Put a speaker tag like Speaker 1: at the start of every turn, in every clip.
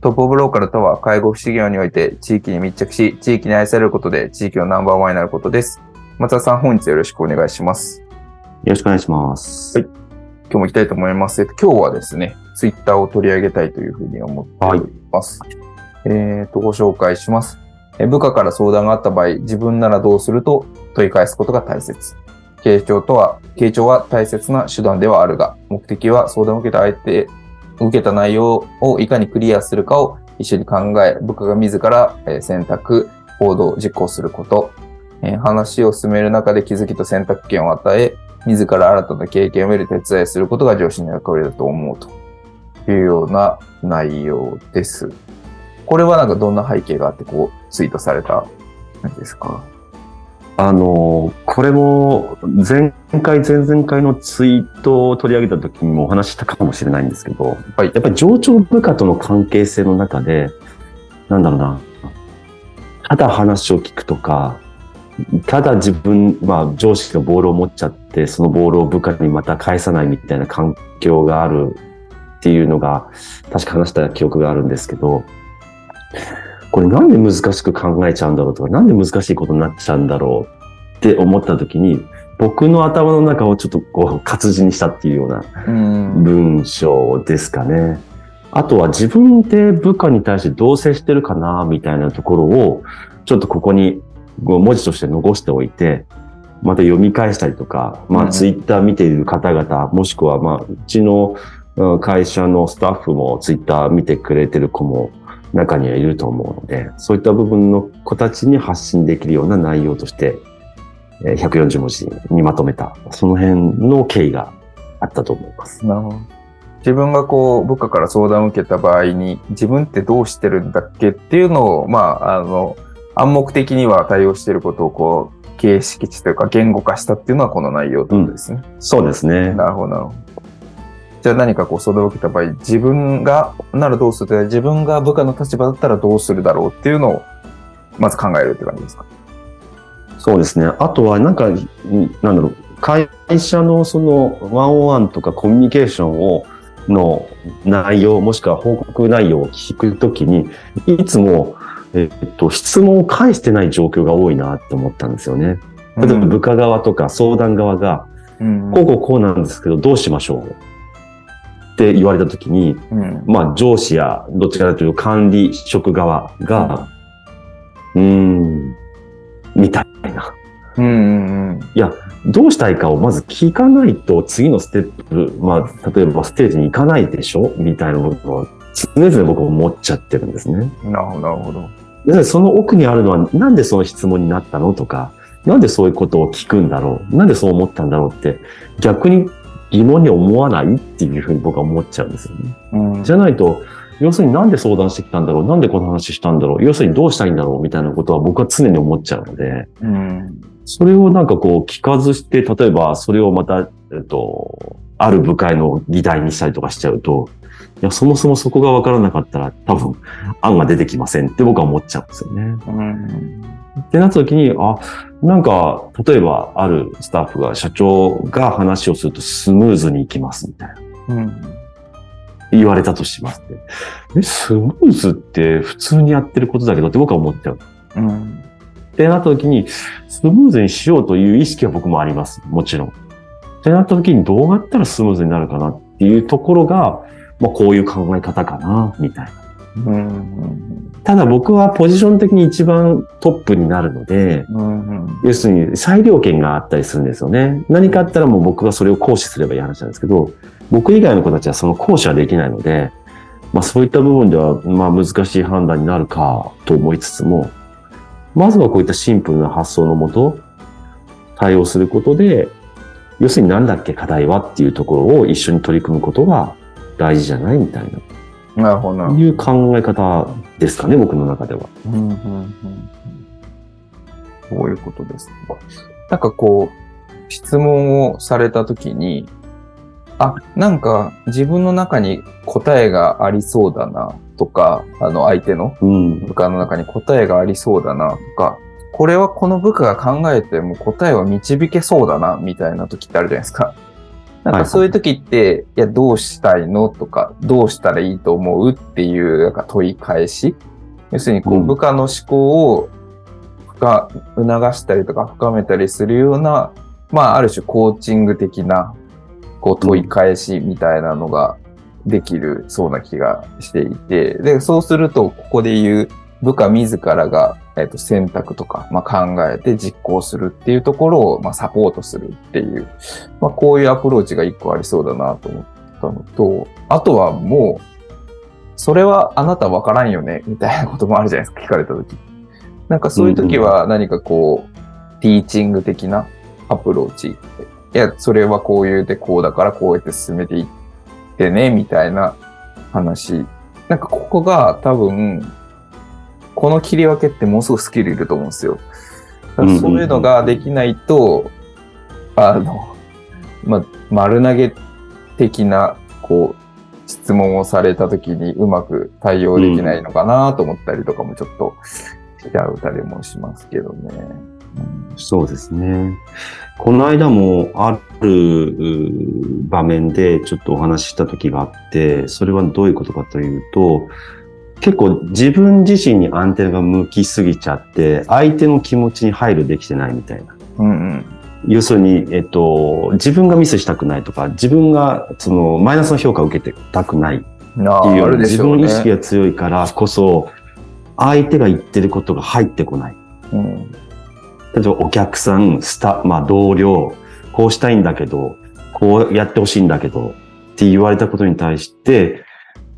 Speaker 1: トップオブローカルとは、介護福祉業において地域に密着し、地域に愛されることで地域のナンバーワンになることです。松田さん、本日よろしくお願いします。よ
Speaker 2: ろしくお願いします。
Speaker 1: はい。今日も行きたいと思います。今日はですね、ツイッターを取り上げたいというふうに思っております。はい、えっ、ー、と、ご紹介します。部下から相談があった場合、自分ならどうすると問い返すことが大切。傾聴とは、傾聴は大切な手段ではあるが、目的は相談を受けた相手受けた内容をいかにクリアするかを一緒に考え、部下が自ら選択、行動、実行すること、話を進める中で気づきと選択権を与え、自ら新たな経験を得る手伝いすることが上司の役割だと思うと。いうような内容です。これはなんかどんな背景があってこうツイートされたんですか？
Speaker 2: あの、これも前回、前々回のツイートを取り上げた時にもお話したかもしれないんですけど、はい、やっぱり上長部下との関係性の中で、なんだろうな、ただ話を聞くとか、ただ自分、まあ上司がボールを持っちゃって、そのボールを部下にまた返さないみたいな環境があるっていうのが、確か話した記憶があるんですけど、これなんで難しく考えちゃうんだろうとか、なんで難しいことになっちゃうんだろうって思った時に、僕の頭の中をちょっとこう活字にしたっていうような文章ですかね。あとは自分で部下に対してどう接してるかなみたいなところをちょっとここに文字として残しておいて、また読み返したりとか、まあツイッター見ている方々、もしくはまあうちの会社のスタッフもツイッター見てくれてる子も中にはいると思うので、そういった部分の子たちに発信できるような内容として、140文字にまとめた、その辺の経緯があったと思います。
Speaker 1: なるほど。自分がこう、部下から相談を受けた場合に、自分ってどうしてるんだっけっていうのを、まあ、あの、暗黙的には対応していることをこう、形式値というか言語化したっていうのはこの内容ですね、
Speaker 2: うん。そうですね。
Speaker 1: なるほど、なるほど。じゃあ何かこう相談を受けた場合、自分が、ならどうする自分が部下の立場だったらどうするだろうっていうのを、まず考えるって感じですか？
Speaker 2: そうですね。あとは、なんか、なんだろう、会社のそのワンオンワンとかコミュニケーションを、の内容、もしくは報告内容を聞くときに、いつも、えっと、質問を返してない状況が多いなって思ったんですよね。例えば部下側とか相談側が、うん、こうこうこうなんですけど、どうしましょう？って言われたときに、うん、まあ上司やどっちかというと管理職側が、うん、ん、みたいな。うんうんうん、いや、どうしたいかをまず聞かないと次のステップ、まあ、例えばステージに行かないでしょ？みたいなことを常々僕思っちゃってるんですね。
Speaker 1: なるほど、なるほど。
Speaker 2: でその奥にあるのは、なんでその質問になったの？とか、なんでそういうことを聞くんだろう？なんでそう思ったんだろう？って、逆に疑問に思わないっていうふうに僕は思っちゃうんですよね。うん、じゃないと、要するになんで相談してきたんだろうなんでこの話したんだろう要するにどうしたいんだろうみたいなことは僕は常に思っちゃうので、うん、それをなんかこう聞かずして、例えばそれをまた、えっと、ある部会の議題にしたりとかしちゃうと、いや、そもそもそこが分からなかったら多分案が出てきませんって僕は思っちゃうんですよね。うんってなった時に、あ、なんか、例えばあるスタッフが、社長が話をするとスムーズにいきますみたいな。うん、言われたとしますって。え、スムーズって普通にやってることだけどって僕は思っちゃう。うん、ってなった時に、スムーズにしようという意識は僕もあります。もちろん。ってなった時にどうやったらスムーズになるかなっていうところが、まあこういう考え方かな、みたいな。
Speaker 1: うん
Speaker 2: ただ僕はポジション的に一番トップになるので、
Speaker 1: うん
Speaker 2: 要するに裁量権があったりするんですよね。何かあったらもう僕がそれを行使すればいい話なんですけど、僕以外の子たちはその行使はできないので、まあそういった部分ではまあ難しい判断になるかと思いつつも、まずはこういったシンプルな発想のもと、対応することで、要するに何だっけ課題はっていうところを一緒に取り組むことが大事じゃないみたい
Speaker 1: なるほどな。
Speaker 2: な、いう考え方ですかね、僕の中では。
Speaker 1: うんうんうんそういうことです。なんかこう、質問をされたときに、あ、なんか自分の中に答えがありそうだなとか、あの相手の
Speaker 2: うん。
Speaker 1: 部下の中に答えがありそうだなとか、これはこの部下が考えても答えを導けそうだなみたいな時ってあるじゃないですか。なんかそういう時って、いや、どうしたいのとか、どうしたらいいと思うっていうなんか問い返し。要するに、こう、
Speaker 2: うん。
Speaker 1: 部下の思考を深、促したりとか深めたりするような、まあ、ある種コーチング的な、こう、問い返しみたいなのができるそうな気がしていて、で、そうすると、ここで言う部下自らが、えっと選択とか、まあ、考えて実行するっていうところを、まあ、サポートするっていう、まあ、こういうアプローチが一個ありそうだなと思ったのと、あとはもう、それはあなたわからんよね、みたいなこともあるじゃないですか、聞かれたとき。なんかそういう時は何かこう、ティーチング的なアプローチ。いや、それはこういうでこうだからこうやって進めていってね、みたいな話。なんかここが多分、この切り分けってものすごくスキルいると思うんですよ。そういうのができないと、あの、まあ、丸投げ的な、こう、質問をされた時にうまく対応できないのかなと思ったりとかもちょっとしちゃうたりもしますけどね。
Speaker 2: そうですね。この間もあるう場面でちょっとお話しした時があって、それはどういうことかというと、結構自分自身にアンテナが向きすぎちゃって、相手の気持ちに配慮できてないみたいな。
Speaker 1: うんうん。
Speaker 2: 要するに、えっと、自分がミスしたくないとか、自分がそのマイナスの評価を受けてたくない
Speaker 1: あ
Speaker 2: っていうような
Speaker 1: あるで
Speaker 2: 自分の。意識が強いからこそ、相手が言ってることが入ってこない。
Speaker 1: うん
Speaker 2: 例えばお客さん、スタ、まあ同僚、こうしたいんだけど、こうやってほしいんだけど、って言われたことに対して、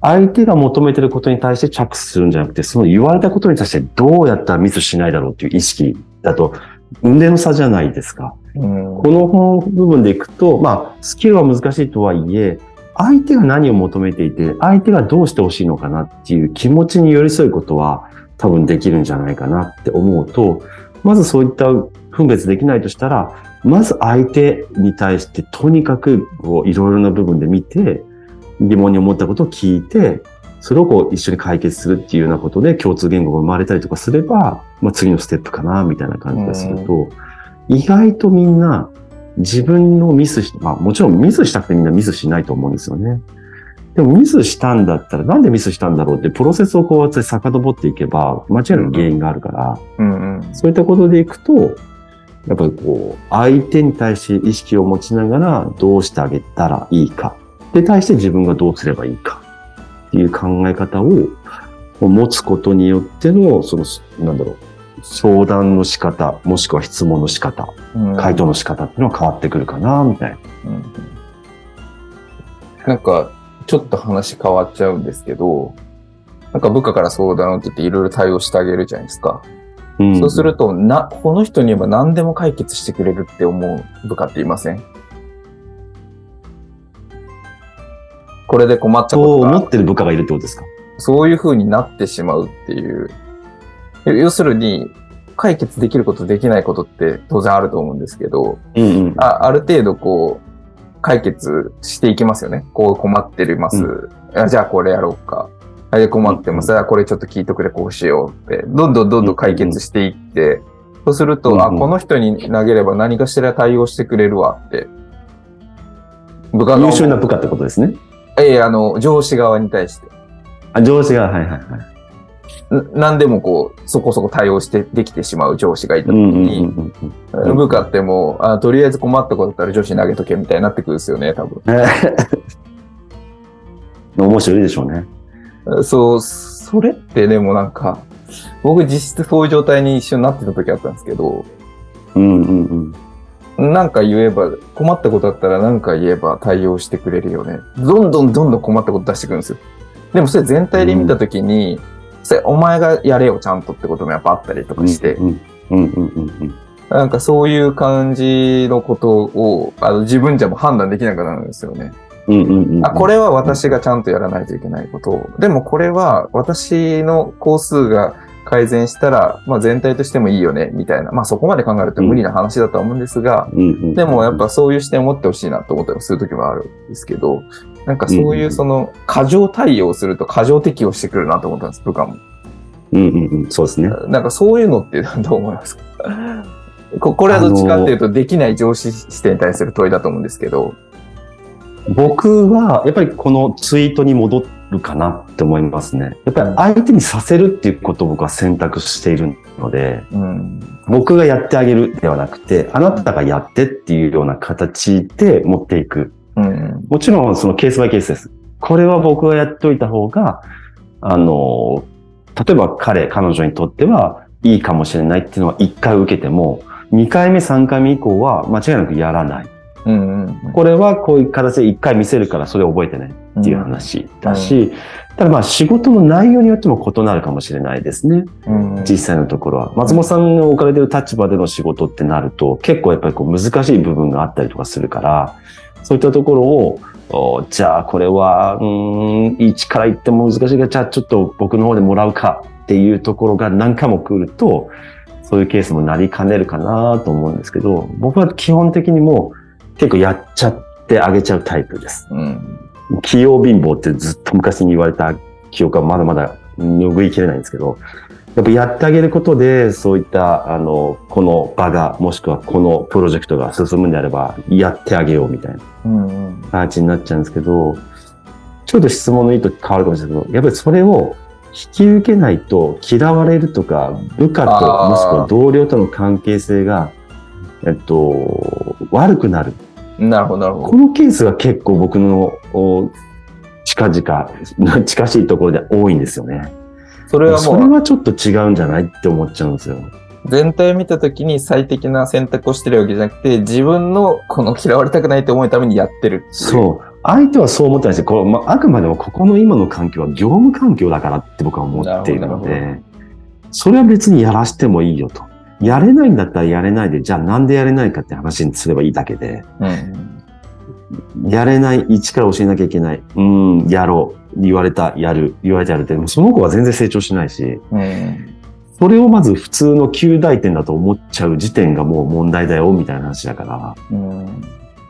Speaker 2: 相手が求めてることに対して着手するんじゃなくて、その言われたことに対してどうやったらミスしないだろうっていう意識だと、腕の差じゃないですか。
Speaker 1: うん
Speaker 2: この部分でいくと、まあ、スキルは難しいとはいえ、相手が何を求めていて、相手がどうしてほしいのかなっていう気持ちに寄り添うことは多分できるんじゃないかなって思うと、まずそういった分別できないとしたら、まず相手に対してとにかくこういろいろな部分で見て、疑問に思ったことを聞いて、それをこう一緒に解決するっていうようなことで共通言語が生まれたりとかすれば、まあ次のステップかな、みたいな感じがすると、意外とみんな自分のミスし、まあもちろんミスしたくてみんなミスしないと思うんですよね。でもミスしたんだったらなんでミスしたんだろうってプロセスをこうやって遡っていけば間違いなく原因があるから、
Speaker 1: うんうん
Speaker 2: そういったことでいくと、やっぱりこう、相手に対して意識を持ちながらどうしてあげたらいいか。で、対して自分がどうすればいいか。っていう考え方を持つことによっての、その、なんだろう、相談の仕方、もしくは質問の仕方、
Speaker 1: うん
Speaker 2: 回答の仕方っていうのは変わってくるかな、みたいな。
Speaker 1: うんなんか、ちょっと話変わっちゃうんですけど、なんか部下から相談を受けていろいろ対応してあげるじゃないですか。
Speaker 2: うん
Speaker 1: そうすると、な、この人に言えば何でも解決してくれるって思う部下っていません？これで困った
Speaker 2: そう
Speaker 1: ことが
Speaker 2: 思ってる部下がいるってことですか？
Speaker 1: そういう風になってしまうっていう。要要するに、解決できることできないことって当然あると思うんですけど、
Speaker 2: うんうん。
Speaker 1: あある程度こう、解決していきますよね。こう困ってます。
Speaker 2: う
Speaker 1: あじゃあこれやろうか。あれ困ってます。あこれちょっと聞いとくれ、こうしようって。どんどんどんどん解決していって、そうすると、あ、
Speaker 2: うんうん
Speaker 1: この人に投げれば何かしら対応してくれるわって。部下の
Speaker 2: 優秀な部下ってことですね。
Speaker 1: ええあの、上司側に対して。
Speaker 2: あ、上司が、はいはいはい。
Speaker 1: な何でもこう、そこそこ対応してできてしまう上司がいた時
Speaker 2: うんうんうん
Speaker 1: に。部下ってもう、あとりあえず困ったことだったら上司に投げとけみたいになってくるんですよね、多分。
Speaker 2: 面白いでしょうね。
Speaker 1: そう、そそれってでもなんか、僕実質そういう状態に一緒になってた時あったんですけど、
Speaker 2: うんうんうん。
Speaker 1: なんか言えば、困ったことあったらなんか言えば対応してくれるよね。どんどんどんどん困ったこと出してくるんですよ。でもそれ全体で見た時に、それお前がやれよちゃんとってこともやっぱあったりとかして、
Speaker 2: うんうんうんうんうん。
Speaker 1: なんかそういう感じのことをあの自分じゃもう判断できなくなるんですよね。
Speaker 2: うんうんうんうん。
Speaker 1: あ、これは私がちゃんとやらないといけないこと。でもこれは私の工数が改善したら、まあ全体としてもいいよね、みたいな。まあそこまで考えると無理な話だとは思うんですが、
Speaker 2: うん
Speaker 1: でもやっぱそういう視点を持ってほしいなと思ったりするときもあるんですけど、なんかそういうその過剰対応すると過剰適応してくるなと思ったんです、部下も。
Speaker 2: うんうんうん、そうですね。
Speaker 1: なんかそういうのってどう思いますか？ここれはどっちかっていうと、できない上司視点に対する問いだと思うんですけど。
Speaker 2: 僕は、やっぱりこのツイートに戻るかなって思いますね。やっぱり相手にさせるっていうことを僕は選択しているので、
Speaker 1: うん。
Speaker 2: 僕がやってあげるではなくて、あなたがやってっていうような形で持っていく。
Speaker 1: うん。
Speaker 2: もちろんそのケースバイケースです。これは僕がやっておいた方が、あの、例えば彼、彼女にとってはいいかもしれないっていうのは一回受けても、2回目、3回目以降は間違いなくやらない。
Speaker 1: うん。うん。
Speaker 2: これはこういう形で一回見せるからそれを覚えてねっていう話だし、ただまあ仕事の内容によっても異なるかもしれないですね。
Speaker 1: うん。
Speaker 2: 実際のところは。松本さんの置かれてる立場での仕事ってなると、結構やっぱりこう難しい部分があったりとかするから、そういったところを、おじゃあこれは、うーん、1から言っても難しいから、じゃあちょっと僕の方でもらうかっていうところが何回も来ると、そういうケースもなりかねるかなと思うんですけど、僕は基本的にもう結構やっちゃってあげちゃうタイプです。
Speaker 1: うん。
Speaker 2: 器用貧乏ってずっと昔に言われた記憶はまだまだ拭いきれないんですけど、やっぱやってあげることで、そういった、あの、この場が、もしくはこのプロジェクトが進むんであれば、やってあげようみたいな
Speaker 1: うん。
Speaker 2: 形になっちゃうんですけど、ちょっと質問の意図変わるかもしれないけど、やっぱりそれを引き受けないと嫌われるとか、部下と、もしくは同僚との関係性が、えっと、悪くなる。
Speaker 1: なるほど、なるほ
Speaker 2: こ
Speaker 1: ど。
Speaker 2: のケースが結構僕のお近々、近しいところで多いんですよね。
Speaker 1: それは
Speaker 2: それ
Speaker 1: もう、
Speaker 2: はちょっと違うんじゃないって思っちゃうんですよ。
Speaker 1: 全体を見たときに最適な選択をしてるわけじゃなくて、自分のこの嫌われたくないと思うためにやってる。
Speaker 2: そう。相手はそう思ってないし、こうまあ、あくまでもここの今の環境は業務環境だからって僕は思っているので、それは別にやらしてもいいよと。やれないんだったらやれないで、じゃあなんでやれないかって話にすればいいだけで、
Speaker 1: うん。
Speaker 2: やれない、一から教えなきゃいけない。うん、やろう。言われた、やる。言われた、やるって、その子は全然成長しないし、
Speaker 1: うん。
Speaker 2: それをまず普通の旧大点だと思っちゃう時点がもう問題だよ、みたいな話だから。
Speaker 1: うん。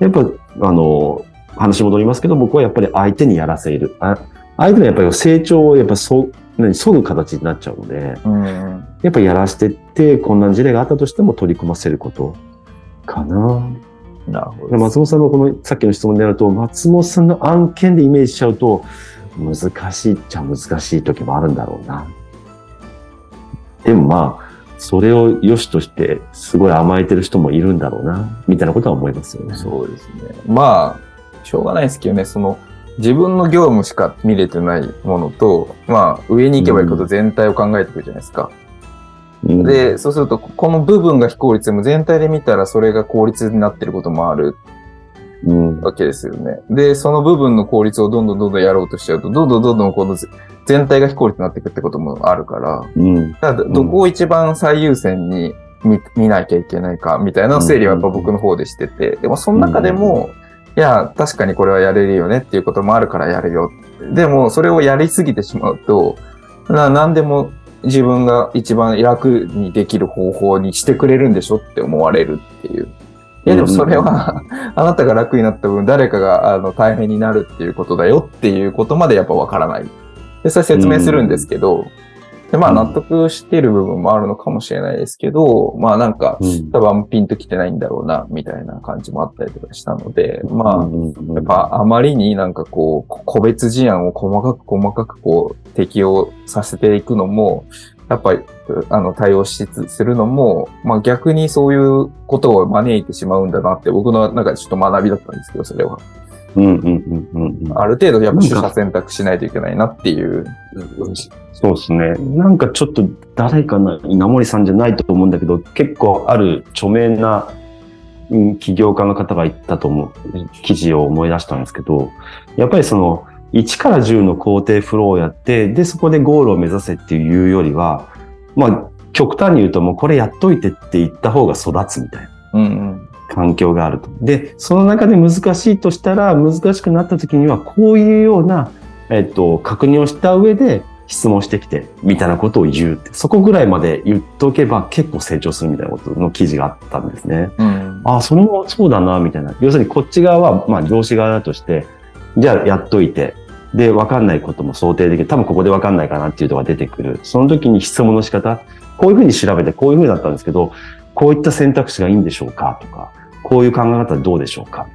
Speaker 2: やっぱ、あの、話戻りますけど、僕はやっぱり相手にやらせる。あ相手のやっぱり成長をやっぱそ、何、削ぐ形になっちゃうので、
Speaker 1: うん。
Speaker 2: やっぱやらしてって、こんな事例があったとしても取り組ませることかな。
Speaker 1: なるほど。
Speaker 2: 松本さんのこのさっきの質問であると、松本さんの案件でイメージしちゃうと、難しいっちゃ難しい時もあるんだろうな。でもまあ、それを良しとして、すごい甘えてる人もいるんだろうな、みたいなことは思いますよね。
Speaker 1: そうですね。まあ、しょうがないですけどね、その、自分の業務しか見れてないものと、まあ、上に行けば行くほど全体を考えていくじゃないですか。
Speaker 2: うん、
Speaker 1: で、そうすると、この部分が非効率でも全体で見たらそれが効率になってることもある
Speaker 2: うん、
Speaker 1: わけですよね。で、その部分の効率をどんどんどんどんやろうとしちゃうと、どんどんどんどんこの全体が非効率になっていくってこともあるから、
Speaker 2: うん、
Speaker 1: ただどこを一番最優先に見見なきゃいけないかみたいな整理はやっぱ僕の方でしてて、でもその中でも、いや、確かにこれはやれるよねっていうこともあるからやるよ。でも、それをやりすぎてしまうと、な何でも自分が一番楽にできる方法にしてくれるんでしょって思われるっていう。いや、でもそれは、あなたが楽になった分、誰かがあの大変になるっていうことだよっていうことまでやっぱわからない。で、それ説明するんですけど、で、まあ納得してる部分もあるのかもしれないですけど、まあなんか、
Speaker 2: うん。
Speaker 1: 多分ピンと来てないんだろうな、みたいな感じもあったりとかしたので、まあ、やっぱあまりになんかこう、こ個別事案を細かく細かくこう、適用させていくのも、やっぱり、あの、対応しつつするのも、まあ逆にそういうことを招いてしまうんだなって、僕の中でちょっと学びだったんですけど、それは。
Speaker 2: うんうんうんうんうん。
Speaker 1: ある程度やっぱ取捨選択しないといけないなっていう。
Speaker 2: そうですね。なんかちょっと誰かな、稲森さんじゃないと思うんだけど、結構ある著名な、うん起業家の方が言ったと思う、記事を思い出したんですけど、やっぱりその、1から10の工程フローをやって、で、そこでゴールを目指せっていうよりは、まあ、極端に言うともうこれやっといてって言った方が育つみたいな。
Speaker 1: うんうん。
Speaker 2: 環境があると。で、その中で難しいとしたら、難しくなった時には、こういうような、えっと、確認をした上で質問してきて、みたいなことを言うって。そこぐらいまで言っとけば結構成長するみたいなことの記事があったんですね。
Speaker 1: うん。
Speaker 2: ああ、それもそうだな、みたいな。要するにこっち側は、まあ上司側だとして、じゃあやっといて、で、わかんないことも想定できる。多分ここでわかんないかなっていうのが出てくる。その時に質問の仕方、こういうふうに調べて、こういうふうになったんですけど、こういった選択肢がいいんでしょうかとか、こういう考え方はどうでしょうか？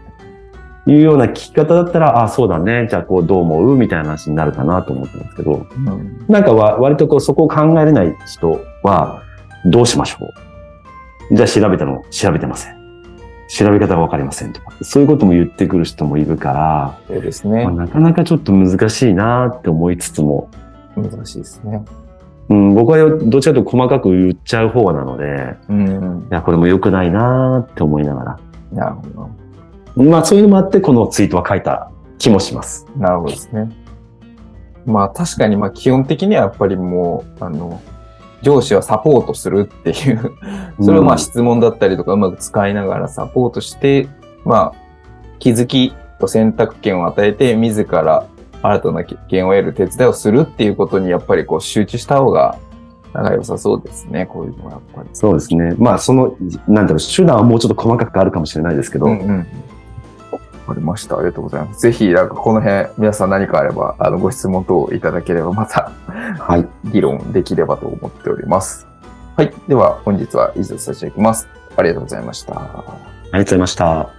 Speaker 2: いうような聞き方だったら、ああ、そうだね。じゃあ、こう、どう思う？みたいな話になるかなと思ってますけど、
Speaker 1: うん
Speaker 2: なんかわ割とこう、そこを考えれない人は、どうしましょう？じゃあ、調べたの調べてません。調べ方がわかりませんとか、そういうことも言ってくる人もいるから、
Speaker 1: そうですね
Speaker 2: まあ。なかなかちょっと難しいなって思いつつも、
Speaker 1: 難しいですね。
Speaker 2: うん、僕はどっちかというと細かく言っちゃう方なので、
Speaker 1: うん。
Speaker 2: いや、これも良くないなって思いながら。
Speaker 1: なるほど。
Speaker 2: まあそういうのもあって、このツイートは書いた気もします。
Speaker 1: なるほどですね。まあ確かにまあ基本的にはやっぱりもう、あの、上司はサポートするっていう、それをまあ質問だったりとかうまく使いながらサポートして、まあ気づきと選択権を与えて自ら新たな経験を得る手伝いをするっていうことにやっぱりこう集中した方がなんか良さそうですね、こういうのはやっぱり。
Speaker 2: そうですね。まあその、なんだろう、手段はもうちょっと細かくあるかもしれないですけど、
Speaker 1: うんうん。わかりました。ありがとうございます。ぜひ、なんかこの辺、皆さん何かあれば、あの、ご質問等いただければ、また、
Speaker 2: はい。
Speaker 1: 議論できればと思っております。はい。では、本日は以上させていただきます。ありがとうございました。
Speaker 2: ありがとうございました。